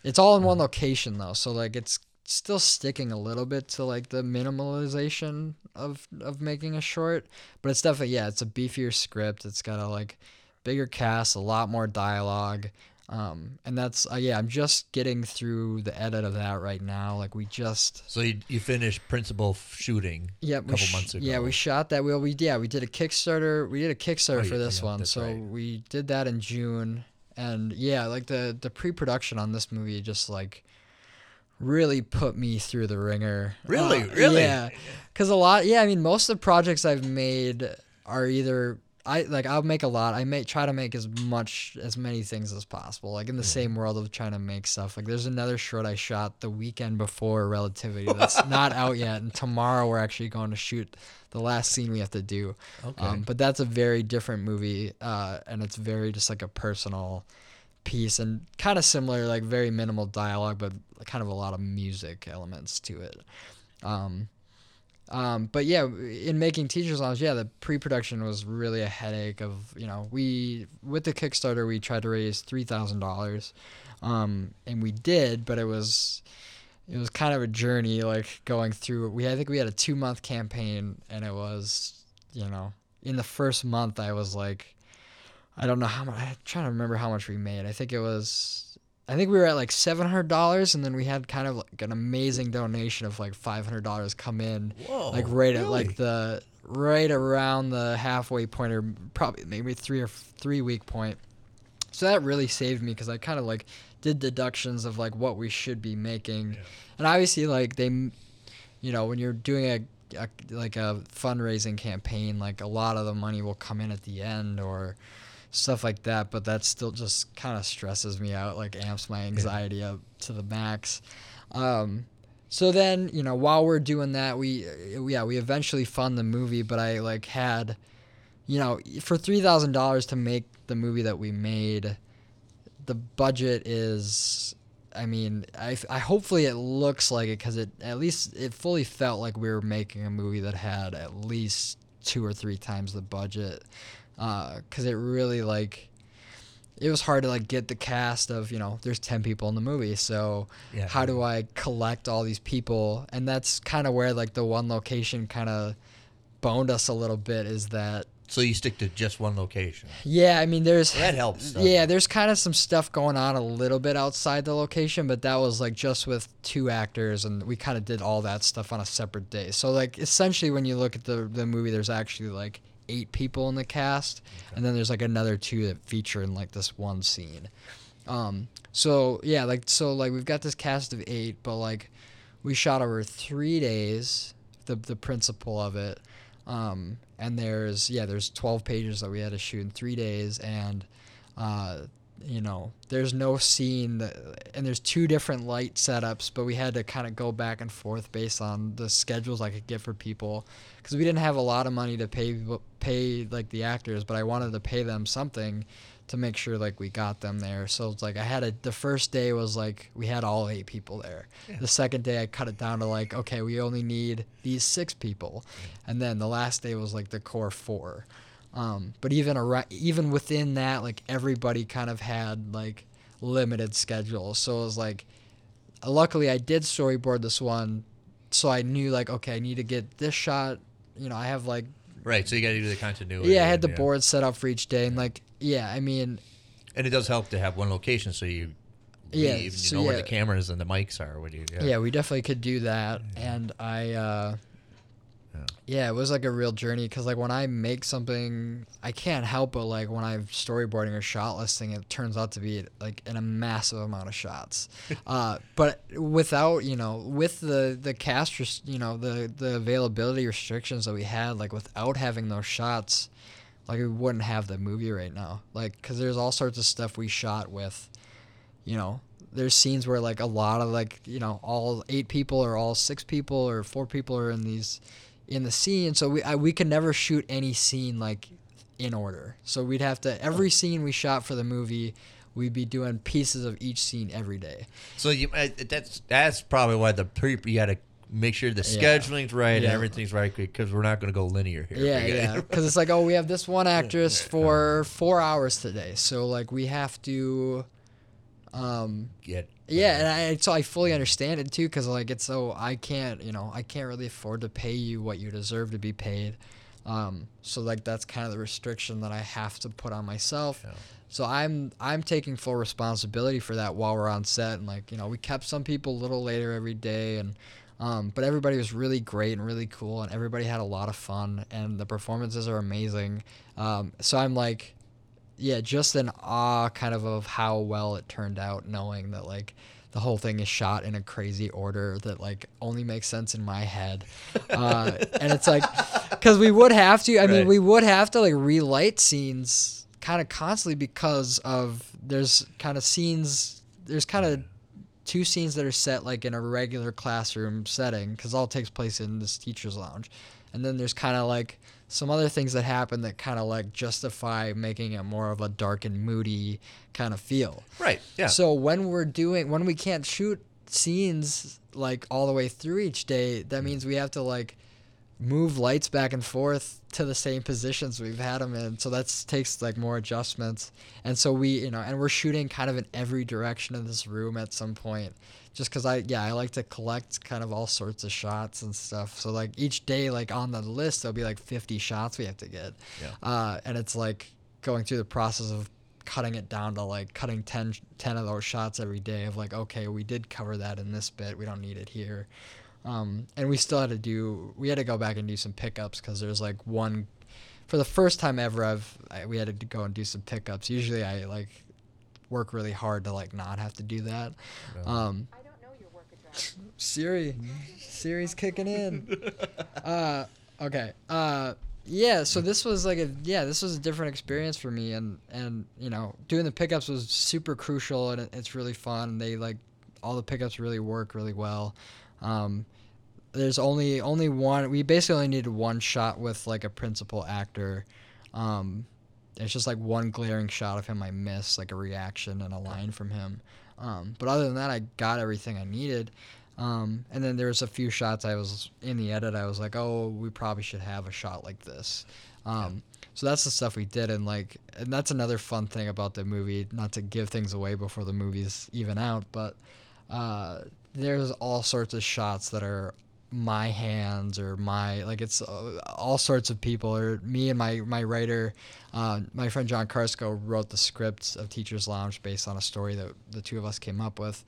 it's all in one location though. So like it's still sticking a little bit to like the minimalization of of making a short but it's definitely yeah it's a beefier script it's got a like bigger cast a lot more dialogue um and that's uh, yeah i'm just getting through the edit of that right now like we just So you, you finished principal shooting yeah, a couple sh- months ago. Yeah, we shot that. Well, we yeah, we did a Kickstarter. We did a Kickstarter Oh, for yeah, this yeah, one. So right. we did that in June, and yeah, like the the pre production on this movie just like really put me through the ringer. Really? Uh, Really? Yeah, because a lot. Yeah, I mean, most of the projects I've made are either. I like I'll make a lot. I may try to make as much as many things as possible. Like in the same world of trying to make stuff. Like there's another short I shot the weekend before Relativity that's [LAUGHS] not out yet, and tomorrow we're actually going to shoot the last scene we have to do. Okay. Um, but that's a very different movie, uh, and it's very just like a personal piece and kind of similar, like very minimal dialogue, but kind of a lot of music elements to it. Um, um, but yeah, in making Teachers Lounge, yeah, the pre-production was really a headache. Of you know, we with the Kickstarter we tried to raise three thousand dollars, um, and we did, but it was it was kind of a journey, like going through. We I think we had a two month campaign, and it was you know in the first month I was like, I don't know how much. I'm trying to remember how much we made. I think it was. I think we were at like seven hundred dollars, and then we had kind of like an amazing donation of like five hundred dollars come in, Whoa, like right at like the right around the halfway point, or probably maybe three or three week point. so that really saved me because I kind of like did deductions of like what we should be making, and obviously like they, you know, when you're doing a, a like a fundraising campaign, like a lot of the money will come in at the end or stuff like that, but that still just kind of stresses me out, like amps my anxiety up to the max. Um, so then, you know, while we're doing that, we uh, yeah, we eventually fund the movie, but I like had, you know, for three thousand dollars to make the movie that we made, the budget is. I mean, I, I hopefully it looks like it because it at least it fully felt like we were making a movie that had at least two or three times the budget, Uh, because it really like it was hard to like get the cast of you know there's 10 people in the movie so Yeah. how do i collect all these people and that's kind of where like the one location kind of boned us a little bit is that So you stick to just one location. yeah i mean there's That helps. doesn't yeah there's kind of some stuff going on a little bit outside the location but that was like just with two actors and we kind of did all that stuff on a separate day so like essentially when you look at the the movie there's actually like eight people in the cast and then there's like another two that feature in like this one scene. Um so yeah like so like we've got this cast of eight but like we shot over three days the the principle of it. Um and there's yeah there's 12 pages that we had to shoot in three days and uh you know there's no scene that, and there's two different light setups but we had to kind of go back and forth based on the schedules i could get for people. Because we didn't have a lot of money to pay pay like the actors but i wanted to pay them something to make sure like we got them there. So it's like i had a the first day was like we had all eight people there. The second day i cut it down to like okay we only need these six people. And then the last day was like the core four um, but even even within that, like everybody kind of had like limited schedules. So it was like, luckily I did storyboard this one, so I knew like okay I need to get this shot. You know I have like Right. So you got to do the continuity. yeah I had the yeah. board set up for each day and like yeah I mean And it does help to have one location so you Yeah, you so know where the cameras and the mics are. When you, yeah. yeah, we definitely could do that and i uh yeah. It was like a real journey because like when i make something i can't help but like when i'm storyboarding or shot listing it turns out to be like in a massive amount of shots. [LAUGHS] Uh but without you know with the the cast res- you know the the availability restrictions that we had like without having those shots like we wouldn't have the movie right now. Like because there's all sorts of stuff we shot with you know there's scenes where like a lot of like you know all eight people or all six people or four people are in these in the scene so we I, we could never shoot any scene like in order. So we'd have to every scene we shot for the movie we'd be doing pieces of each scene every day. So you uh, that's that's probably why the pre you got to make sure the Yeah. scheduling's right and everything's right because we're not going to go linear here. yeah [LAUGHS] yeah. Because it's like oh we have this one actress for four hours today. So like we have to um Get Yeah, and I so I fully understand it too, because like it's so I can't you know I can't really afford to pay you what you deserve to be paid, um, so like that's kind of the restriction that I have to put on myself. Yeah. So I'm I'm taking full responsibility for that while we're on set, and like you know we kept some people a little later every day, and um, but everybody was really great and really cool, and everybody had a lot of fun, and the performances are amazing. Um, so I'm like yeah, just in awe kind of of how well it turned out, knowing that like the whole thing is shot in a crazy order that like only makes sense in my head. Uh, [LAUGHS] and it's like, because we would have to, I mean, we would have to like relight scenes kind of constantly because of there's kind of scenes, there's kind of two scenes that are set like in a regular classroom setting because all takes place in this teacher's lounge and then there's kind of like some other things that happen that kind of like justify making it more of a dark and moody kind of feel right. Yeah. so when we're doing when we can't shoot scenes like all the way through each day that means we have to like move lights back and forth to the same positions we've had them in so that takes like more adjustments and so we you know and we're shooting kind of in every direction of this room at some point just because i yeah i like to collect kind of all sorts of shots and stuff. So like each day like on the list there'll be like 50 shots we have to get. Yeah. uh, and it's like going through the process of cutting it down to like cutting 10, 10 of those shots every day of like okay we did cover that in this bit. We don't need it here. Um, and we still had to do we had to go back and do some pickups because there's like one for the first time ever i've I, we had to go and do some pickups. Usually i like work really hard to like not have to do that. Um, Siri, Siri's kicking in. [LAUGHS] Uh, okay. Uh, yeah. So this was like a yeah, this was a different experience for me, and and you know, doing the pickups was super crucial, and it, it's really fun. They like all the pickups really work really well. Um, there's only only one. We basically only needed one shot with like a principal actor. Um, it's just like one glaring shot of him I missed, like a reaction and a line from him. Um, but other than that, I got everything I needed. Um, and then there was a few shots I was in the edit. I was like, oh, we probably should have a shot like this. Um, So that's the stuff we did, and like, and that's another fun thing about the movie. Not to give things away before the movie's even out, but uh, there's all sorts of shots that are my hands or my like it's uh, all sorts of people or me and my my writer uh, my friend john karsko wrote the script of teachers lounge based on a story that the two of us came up with.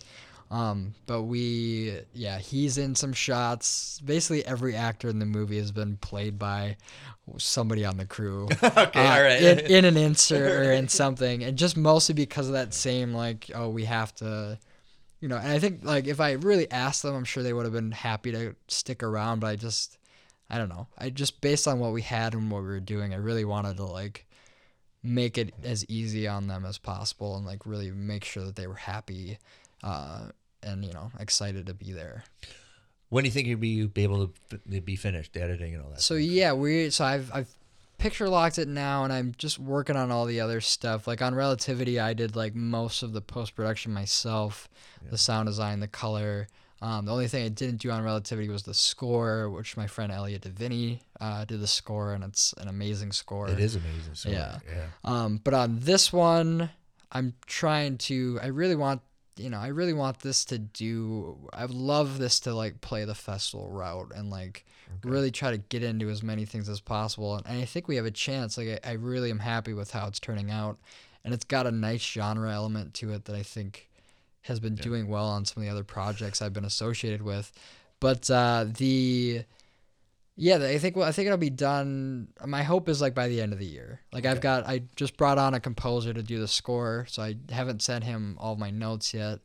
Um, but we yeah he's in some shots. Basically every actor in the movie has been played by somebody on the crew. [LAUGHS] Okay, uh, all right. in, in an [LAUGHS] insert or in something. And just mostly because of that same like oh we have to you know, and I think like if I really asked them, I'm sure they would have been happy to stick around. But I just, I don't know. I just based on what we had and what we were doing, I really wanted to like make it as easy on them as possible and like really make sure that they were happy, uh, and you know excited to be there. When do you think you'd be, be able to be finished editing and all that? So stuff? yeah, we so I've I've picture locked it now, and I'm just working on all the other stuff. Like on Relativity, I did like most of the post production myself, the sound design, the color. Um, the only thing I didn't do on Relativity was the score, which my friend Elliot Devini uh, did the score, and it's an amazing score. it is amazing. So, Yeah. yeah. Um, but on this one, I'm trying to. I really want, you know, I really want this to do. I would love this to like play the festival route and like really try to get into as many things as possible. And, I think we have a chance. Like I, I really am happy with how it's turning out, and it's got a nice genre element to it that I think has been doing well on some of the other projects I've been associated with. But uh, the yeah, I think well, I think it'll be done. My hope is like by the end of the year. Like I've got, I just brought on a composer to do the score, so I haven't sent him all my notes yet.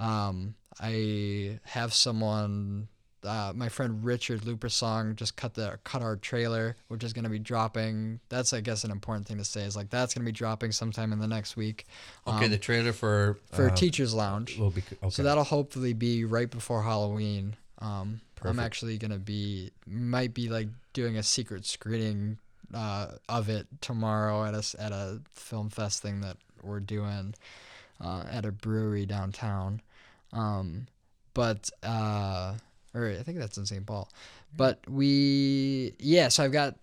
Um, I have someone, uh, my friend Richard Lupersong just cut the cut our trailer, which is going to be dropping. That's I guess an important thing to say is like that's going to be dropping sometime in the next week. Okay, um, the trailer for for uh, Teachers Lounge. will be okay. So that'll hopefully be right before Halloween. Um, I'm actually gonna be might be like doing a secret screening uh, of it tomorrow at a at a film fest thing that we're doing uh, at a brewery downtown. Um, but uh, or I think that's in St. Paul. But we yeah, so I've got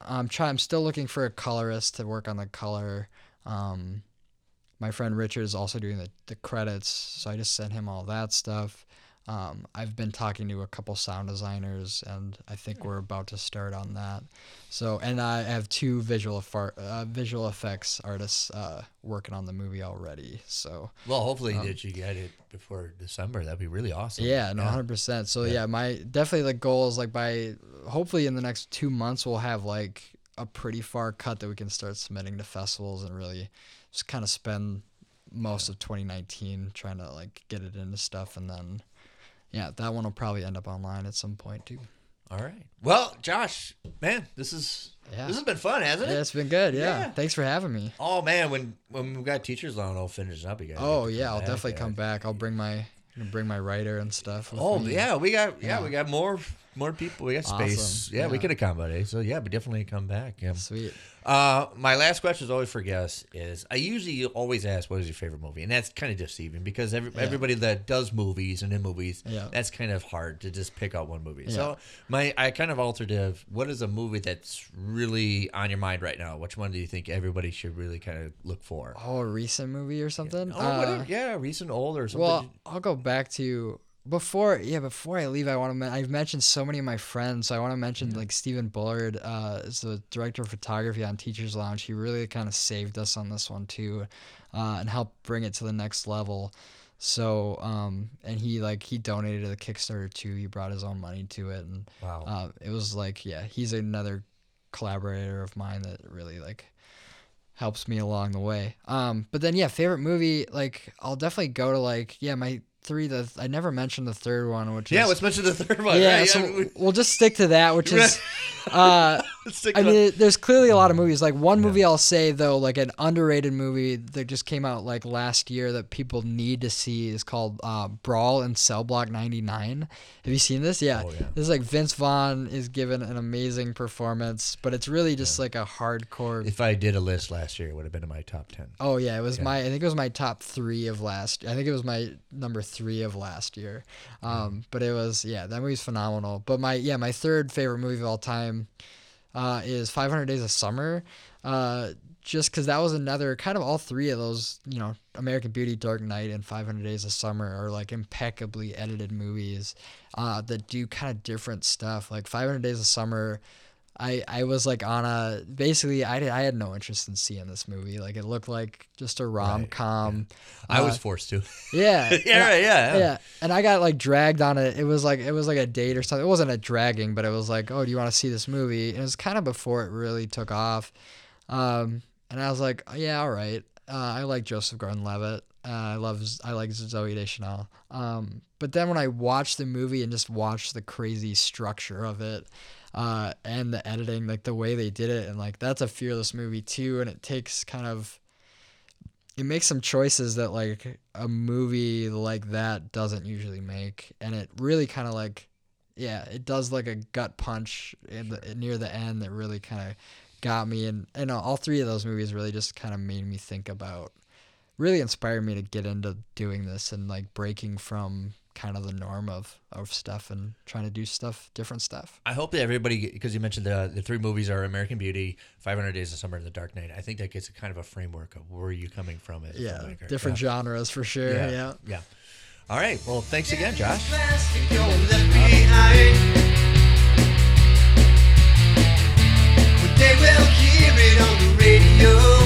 I'm trying. I'm still looking for a colorist to work on the color. Um, my friend Richard is also doing the, the credits, so I just sent him all that stuff. Um, I've been talking to a couple sound designers, and I think we're about to start on that. So, and I have two visual effar- uh, visual effects artists uh, working on the movie already. So, well, hopefully that you get it before December. That'd be really awesome. um, yeah, no, hundred percent. So yeah. my definitely the goal is like by hopefully in the next two months we'll have like a pretty far cut that we can start submitting to festivals and really just kind of spend most of 2019 trying to like get it into stuff and then yeah that one will probably end up online at some point too. All right. Well, Josh, man, this is Yeah. this has been fun, hasn't it? Yeah, it's been good. Yeah. Yeah. Thanks for having me. Oh man, when when we got Teachers Lounge all finished up, guys. Oh yeah, I'll back, definitely come back. I'll bring my bring my writer and stuff. Oh me. yeah, we got yeah, Yeah. we got more more people. We got space. Awesome. Yeah, we Yeah. could accommodate. So yeah, but definitely come back. Yeah. Sweet. Uh, my last question is always for guests is I usually always ask what is your favorite movie, and that's kind of deceiving because every, everybody that does movies and in movies, Yeah. that's kind of hard to just pick out one movie. Yeah. So my I kind of altered it. What is a movie that's really on your mind right now? Which one do you think everybody should really kind of look for? Oh, a recent movie or something? Oh, whatever. Uh, yeah, recent, old, or something. Well, I'll go back to before. Yeah, before I leave, I want to. Men- I've mentioned so many of my friends. So I want to mention like Stephen Bullard uh, is the director of photography on Teachers Lounge. He really kind of saved us on this one too, uh, and helped bring it to the next level. So, um, and he like he donated to the Kickstarter too. He brought his own money to it, and Wow. uh, it was like yeah, he's another collaborator of mine that really like helps me along the way. Um, but then yeah, favorite movie like I'll definitely go to like yeah my three. The I never mentioned the third one, which Yeah, is, let's mention the third one. yeah. right? so we- we'll just stick to that, which [LAUGHS] is. Uh, I mean, there's clearly a lot of movies. Like one movie I'll say though, like an underrated movie that just came out like last year that people need to see is called uh, Brawl in Cell Block 99. Have you seen this? Yeah. Oh, yeah. This is like Vince Vaughn is given an amazing performance, but it's really just like a hardcore. if I did a list last year, it would have been in my top ten. Oh yeah, it was my. I think it was my top three of last. I think it was my number three of last year. Um, but it was yeah, that movie's phenomenal. But my yeah, my third favorite movie of all time, uh, is 500 Days of Summer. Uh, just because that was another kind of all three of those, you know, American Beauty, Dark Knight, and 500 Days of Summer are like impeccably edited movies uh, that do kind of different stuff. Like 500 Days of Summer, I, I was like on a basically I did I had no interest in seeing this movie like it looked like just a rom com I was Uh, forced to. [LAUGHS] yeah yeah, right, yeah, yeah. And I got like dragged on it it was like it was like a date or something. It wasn't a dragging but it was like oh do you want to see this movie? And it was kind of before it really took off. Um and I was like oh, yeah all right. Uh, I like Joseph Gordon-Levitt. Uh, I love I like Zooey Deschanel. Um but then when I watched the movie and just watched the crazy structure of it uh, and the editing, like the way they did it, and like that's a fearless movie too, and it takes kind of it makes some choices that like a movie like that doesn't usually make, and it really kind of like yeah, it does like a gut punch in the, near the end that really kind of got me, and and all three of those movies really just kind of made me think about really inspired me to get into doing this and like breaking from kind of the norm of of stuff and trying to do stuff different stuff. I hope that everybody because you mentioned the the three movies are American Beauty, 500 Days of Summer, and The Dark Knight. I think that gets a kind of a framework of where you coming from as yeah, filmmaker. different yeah. genres for sure. Yeah, yeah. yeah. All right. Well, thanks again, Josh. They will hear it on the radio.